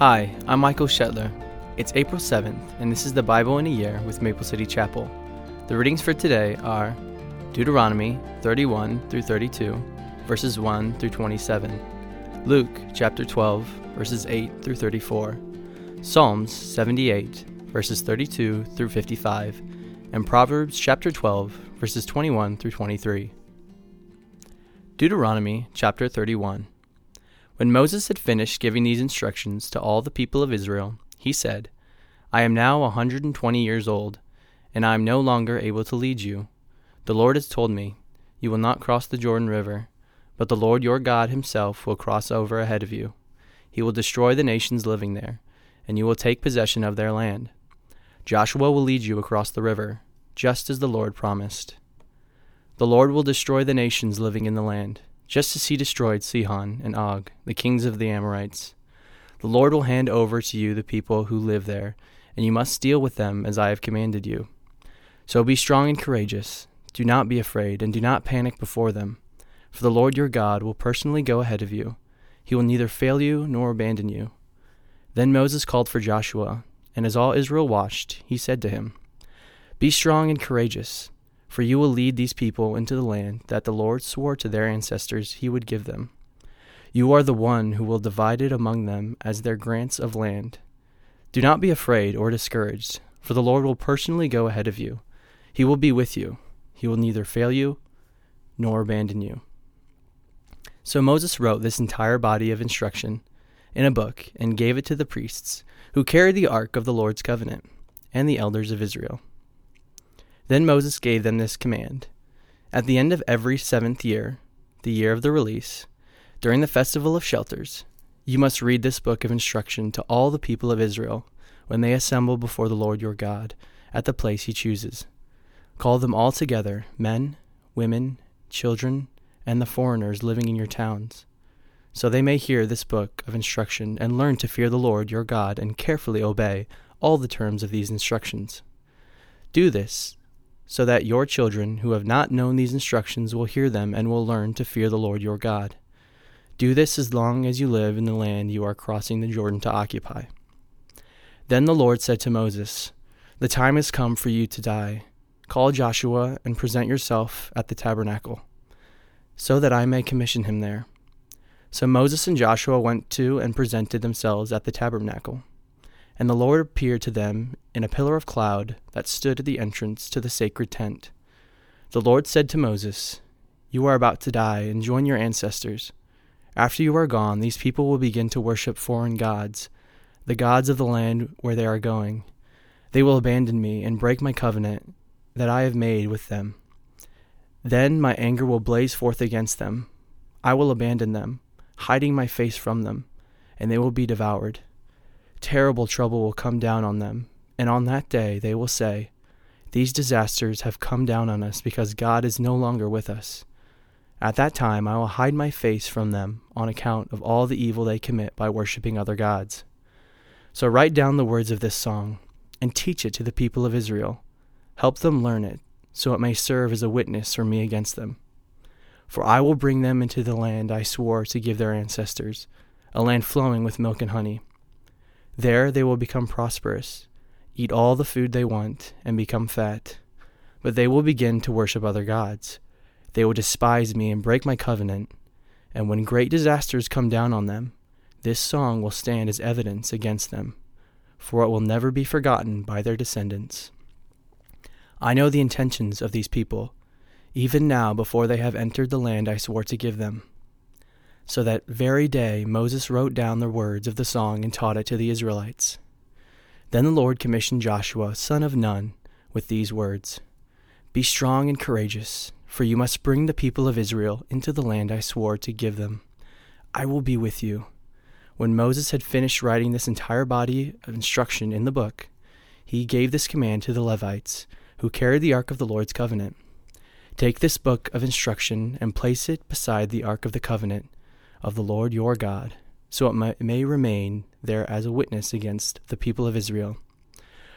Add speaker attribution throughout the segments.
Speaker 1: Hi, I'm Michael Shetler. It's April 7th, and this is the Bible in a Year with Maple City Chapel. The readings for today are Deuteronomy 31 through 32, verses 1 through 27, Luke chapter 12, verses 8 through 34, Psalms 78, verses 32 through 55, and Proverbs chapter 12, verses 21 through 23. Deuteronomy chapter 31. When Moses had finished giving these instructions to all the people of Israel, he said, I am now a 120 years old, and I am no longer able to lead you. The Lord has told me, You will not cross the Jordan River, but the Lord your God himself will cross over ahead of you. He will destroy the nations living there, and you will take possession of their land. Joshua will lead you across the river, just as the Lord promised. The Lord will destroy the nations living in the land just as he destroyed Sihon and Og, the kings of the Amorites. The Lord will hand over to you the people who live there, and you must deal with them as I have commanded you. So be strong and courageous. Do not be afraid, and do not panic before them. For the Lord your God will personally go ahead of you. He will neither fail you nor abandon you. Then Moses called for Joshua, and as all Israel watched, he said to him, Be strong and courageous for you will lead these people into the land that the Lord swore to their ancestors he would give them. You are the one who will divide it among them as their grants of land. Do not be afraid or discouraged, for the Lord will personally go ahead of you. He will be with you. He will neither fail you nor abandon you. So Moses wrote this entire body of instruction in a book and gave it to the priests who carried the ark of the Lord's covenant and the elders of Israel. Then Moses gave them this command At the end of every seventh year, the year of the release, during the festival of shelters, you must read this book of instruction to all the people of Israel when they assemble before the Lord your God at the place he chooses. Call them all together, men, women, children, and the foreigners living in your towns, so they may hear this book of instruction and learn to fear the Lord your God and carefully obey all the terms of these instructions. Do this so that your children who have not known these instructions will hear them and will learn to fear the Lord your God. Do this as long as you live in the land you are crossing the Jordan to occupy. Then the Lord said to Moses, The time has come for you to die. Call Joshua and present yourself at the tabernacle, so that I may commission him there. So Moses and Joshua went to and presented themselves at the tabernacle. And the Lord appeared to them in a pillar of cloud that stood at the entrance to the sacred tent. The Lord said to Moses, You are about to die and join your ancestors. After you are gone, these people will begin to worship foreign gods, the gods of the land where they are going. They will abandon me and break my covenant that I have made with them. Then my anger will blaze forth against them. I will abandon them, hiding my face from them, and they will be devoured terrible trouble will come down on them, and on that day they will say, These disasters have come down on us because God is no longer with us. At that time I will hide my face from them on account of all the evil they commit by worshipping other gods. So write down the words of this song, and teach it to the people of Israel. Help them learn it, so it may serve as a witness for me against them. For I will bring them into the land I swore to give their ancestors, a land flowing with milk and honey. There they will become prosperous, eat all the food they want, and become fat. But they will begin to worship other gods. They will despise me and break my covenant. And when great disasters come down on them, this song will stand as evidence against them, for it will never be forgotten by their descendants. I know the intentions of these people, even now before they have entered the land I swore to give them. So that very day Moses wrote down the words of the song and taught it to the Israelites. Then the Lord commissioned Joshua, son of Nun, with these words Be strong and courageous, for you must bring the people of Israel into the land I swore to give them. I will be with you. When Moses had finished writing this entire body of instruction in the book, he gave this command to the Levites, who carried the ark of the Lord's covenant Take this book of instruction and place it beside the ark of the covenant of the Lord your God, so it may remain there as a witness against the people of Israel.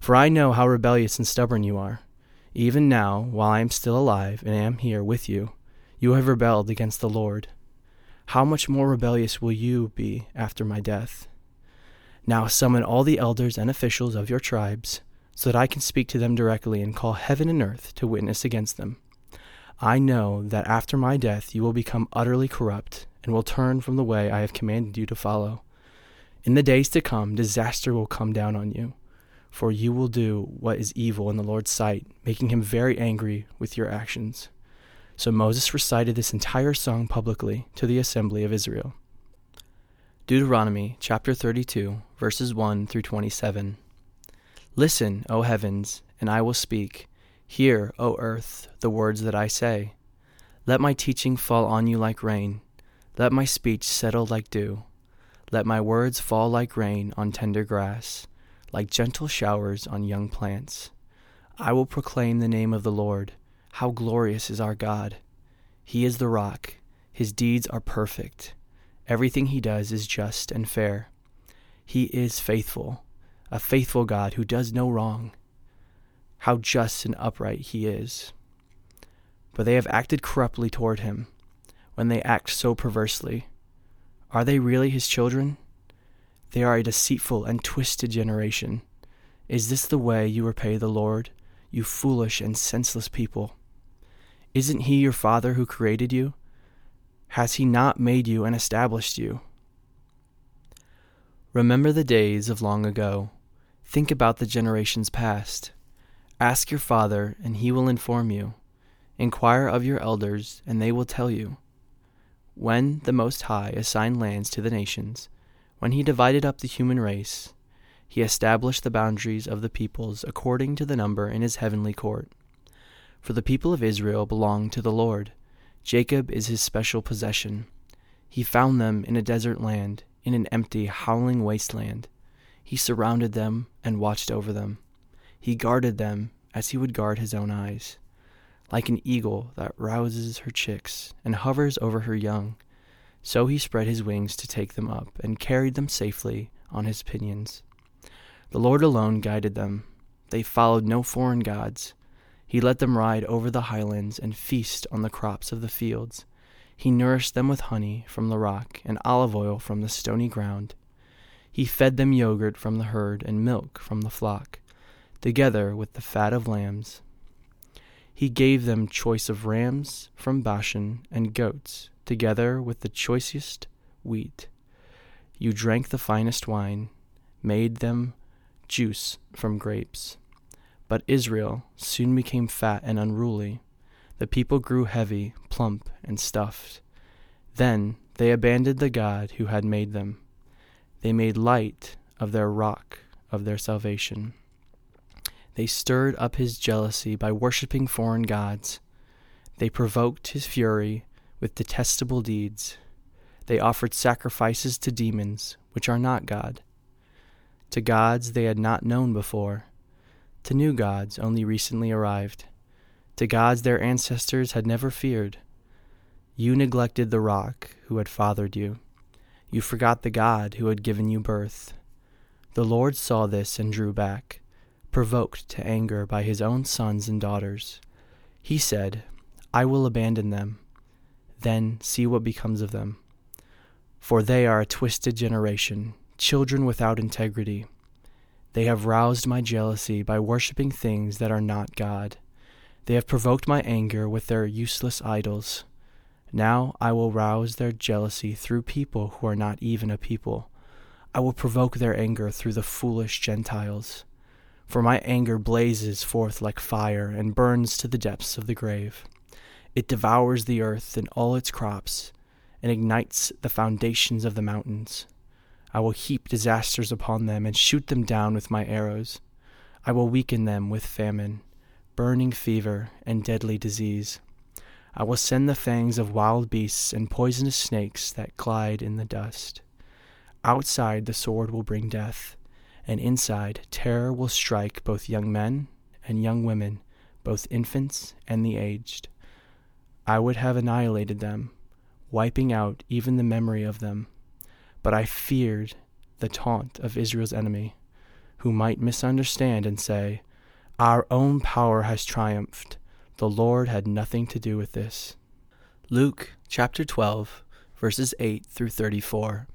Speaker 1: For I know how rebellious and stubborn you are. Even now, while I am still alive and am here with you, you have rebelled against the Lord. How much more rebellious will you be after my death? Now summon all the elders and officials of your tribes, so that I can speak to them directly and call heaven and earth to witness against them. I know that after my death you will become utterly corrupt and will turn from the way I have commanded you to follow. In the days to come, disaster will come down on you, for you will do what is evil in the Lord's sight, making him very angry with your actions. So Moses recited this entire song publicly to the assembly of Israel. Deuteronomy chapter 32, verses 1 through 27. Listen, O heavens, and I will speak. Hear, O earth, the words that I say. Let my teaching fall on you like rain. Let my speech settle like dew. Let my words fall like rain on tender grass, like gentle showers on young plants. I will proclaim the name of the Lord. How glorious is our God! He is the rock. His deeds are perfect. Everything he does is just and fair. He is faithful, a faithful God who does no wrong. How just and upright he is. But they have acted corruptly toward him when they act so perversely. Are they really his children? They are a deceitful and twisted generation. Is this the way you repay the Lord, you foolish and senseless people? Isn't he your father who created you? Has he not made you and established you? Remember the days of long ago. Think about the generations past. Ask your father, and he will inform you. Inquire of your elders, and they will tell you. When the Most High assigned lands to the nations, when he divided up the human race, he established the boundaries of the peoples according to the number in his heavenly court. For the people of Israel belong to the Lord. Jacob is his special possession. He found them in a desert land, in an empty, howling wasteland. He surrounded them and watched over them. He guarded them as he would guard his own eyes like an eagle that rouses her chicks and hovers over her young. So he spread his wings to take them up and carried them safely on his pinions. The Lord alone guided them. They followed no foreign gods. He let them ride over the highlands and feast on the crops of the fields. He nourished them with honey from the rock and olive oil from the stony ground. He fed them yogurt from the herd and milk from the flock, together with the fat of lambs he gave them choice of rams from Bashan and goats, together with the choicest wheat. You drank the finest wine, made them juice from grapes. But Israel soon became fat and unruly. The people grew heavy, plump, and stuffed. Then they abandoned the God who had made them. They made light of their rock of their salvation. They stirred up his jealousy by worshipping foreign gods. They provoked his fury with detestable deeds. They offered sacrifices to demons, which are not God, to gods they had not known before, to new gods only recently arrived, to gods their ancestors had never feared. You neglected the rock who had fathered you. You forgot the God who had given you birth. The Lord saw this and drew back provoked to anger by his own sons and daughters. He said, I will abandon them, then see what becomes of them. For they are a twisted generation, children without integrity. They have roused my jealousy by worshipping things that are not God. They have provoked my anger with their useless idols. Now I will rouse their jealousy through people who are not even a people. I will provoke their anger through the foolish Gentiles for my anger blazes forth like fire and burns to the depths of the grave. It devours the earth and all its crops, and ignites the foundations of the mountains. I will heap disasters upon them and shoot them down with my arrows. I will weaken them with famine, burning fever, and deadly disease. I will send the fangs of wild beasts and poisonous snakes that glide in the dust. Outside the sword will bring death and inside terror will strike both young men and young women, both infants and the aged. I would have annihilated them, wiping out even the memory of them. But I feared the taunt of Israel's enemy, who might misunderstand and say, Our own power has triumphed. The Lord had nothing to do with this. Luke chapter 12, verses 8 through 34.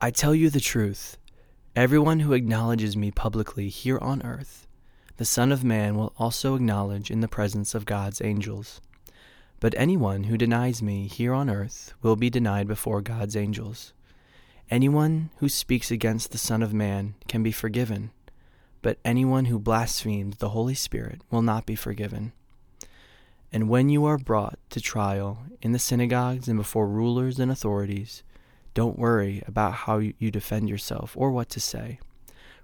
Speaker 1: I tell you the truth. Everyone who acknowledges me publicly here on earth, the Son of Man will also acknowledge in the presence of God's angels. But anyone who denies me here on earth will be denied before God's angels. Anyone who speaks against the Son of Man can be forgiven, but anyone who blasphemes the Holy Spirit will not be forgiven. And when you are brought to trial in the synagogues and before rulers and authorities, don't worry about how you defend yourself or what to say,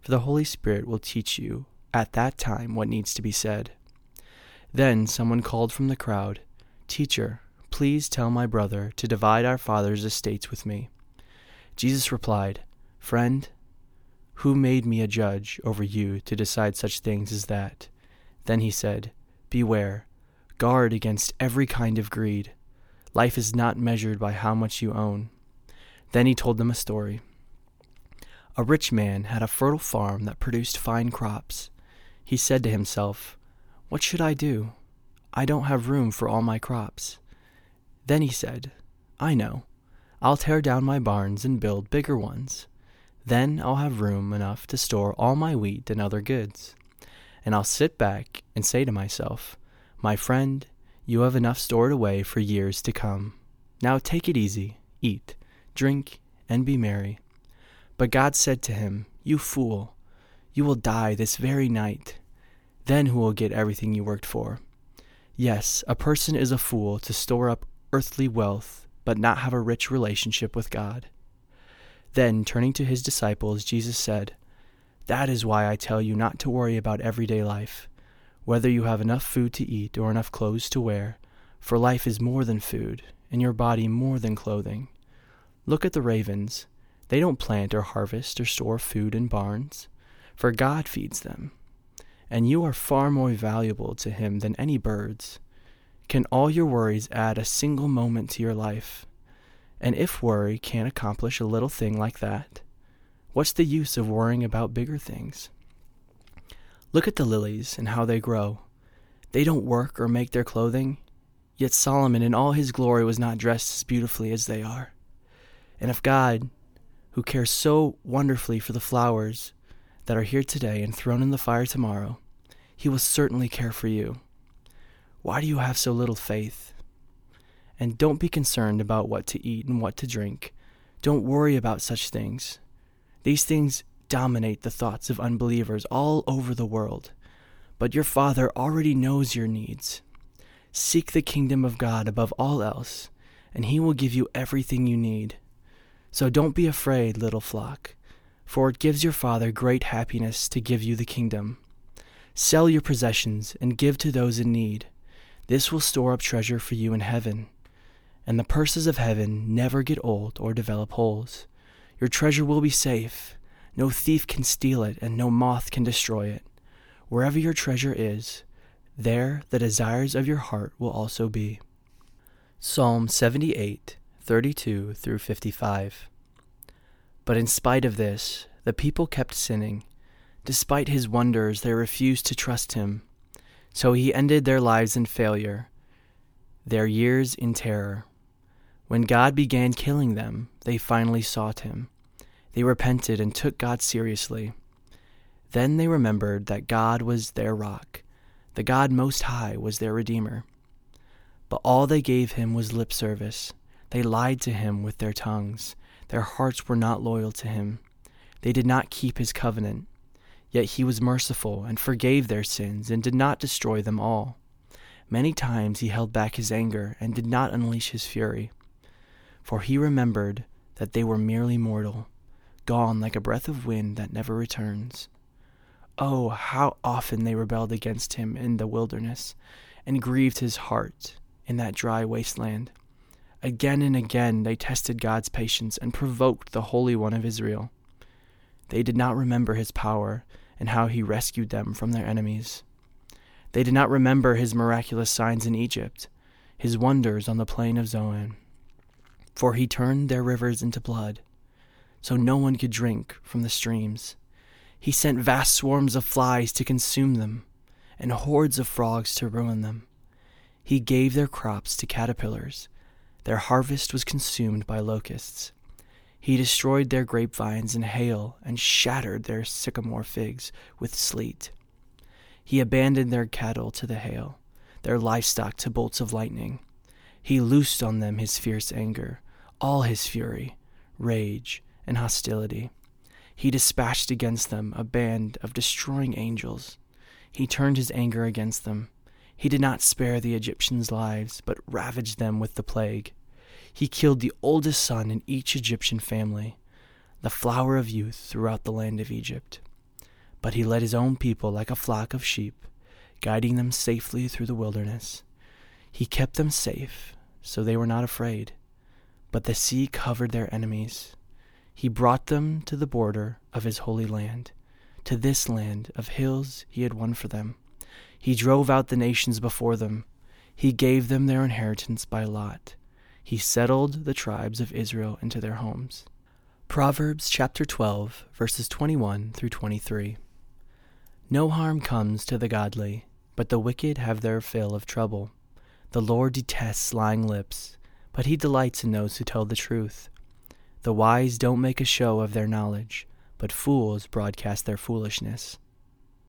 Speaker 1: for the Holy Spirit will teach you at that time what needs to be said. Then someone called from the crowd, Teacher, please tell my brother to divide our father's estates with me. Jesus replied, Friend, who made me a judge over you to decide such things as that? Then he said, Beware, guard against every kind of greed. Life is not measured by how much you own. Then he told them a story. A rich man had a fertile farm that produced fine crops. He said to himself, What should I do? I don't have room for all my crops. Then he said, I know. I'll tear down my barns and build bigger ones. Then I'll have room enough to store all my wheat and other goods. And I'll sit back and say to myself, My friend, you have enough stored away for years to come. Now take it easy, eat, drink, and be merry. But God said to him, You fool, you will die this very night. Then who will get everything you worked for? Yes, a person is a fool to store up earthly wealth, but not have a rich relationship with God. Then, turning to his disciples, Jesus said, That is why I tell you not to worry about everyday life, whether you have enough food to eat or enough clothes to wear, for life is more than food, and your body more than clothing. Look at the ravens. They don't plant or harvest or store food in barns, for God feeds them. And you are far more valuable to Him than any birds. Can all your worries add a single moment to your life? And if worry can't accomplish a little thing like that, what's the use of worrying about bigger things? Look at the lilies and how they grow. They don't work or make their clothing, yet Solomon in all his glory was not dressed as beautifully as they are. And if God, who cares so wonderfully for the flowers that are here today and thrown in the fire tomorrow, he will certainly care for you. Why do you have so little faith? And don't be concerned about what to eat and what to drink. Don't worry about such things. These things dominate the thoughts of unbelievers all over the world. But your Father already knows your needs. Seek the kingdom of God above all else, and He will give you everything you need. So don't be afraid, little flock, for it gives your Father great happiness to give you the kingdom. Sell your possessions and give to those in need. This will store up treasure for you in heaven. And the purses of heaven never get old or develop holes. Your treasure will be safe. No thief can steal it, and no moth can destroy it. Wherever your treasure is, there the desires of your heart will also be. Psalm 78 32 through 55. But in spite of this, the people kept sinning. Despite his wonders, they refused to trust him. So he ended their lives in failure, their years in terror. When God began killing them, they finally sought him. They repented and took God seriously. Then they remembered that God was their rock, the God Most High was their Redeemer. But all they gave him was lip service they lied to him with their tongues. Their hearts were not loyal to him. They did not keep his covenant. Yet he was merciful and forgave their sins and did not destroy them all. Many times he held back his anger and did not unleash his fury. For he remembered that they were merely mortal, gone like a breath of wind that never returns. Oh, how often they rebelled against him in the wilderness and grieved his heart in that dry wasteland. Again and again they tested God's patience and provoked the Holy One of Israel. They did not remember his power and how he rescued them from their enemies. They did not remember his miraculous signs in Egypt, his wonders on the plain of Zoan. For he turned their rivers into blood, so no one could drink from the streams. He sent vast swarms of flies to consume them, and hordes of frogs to ruin them. He gave their crops to caterpillars their harvest was consumed by locusts. He destroyed their grapevines in hail and shattered their sycamore figs with sleet. He abandoned their cattle to the hail, their livestock to bolts of lightning. He loosed on them his fierce anger, all his fury, rage, and hostility. He dispatched against them a band of destroying angels. He turned his anger against them. He did not spare the Egyptians' lives, but ravaged them with the plague. He killed the oldest son in each Egyptian family, the flower of youth throughout the land of Egypt. But he led his own people like a flock of sheep, guiding them safely through the wilderness. He kept them safe, so they were not afraid. But the sea covered their enemies. He brought them to the border of his holy land, to this land of hills he had won for them. He drove out the nations before them. He gave them their inheritance by lot he settled the tribes of Israel into their homes. Proverbs chapter 12, verses 21 through 23. No harm comes to the godly, but the wicked have their fill of trouble. The Lord detests lying lips, but he delights in those who tell the truth. The wise don't make a show of their knowledge, but fools broadcast their foolishness.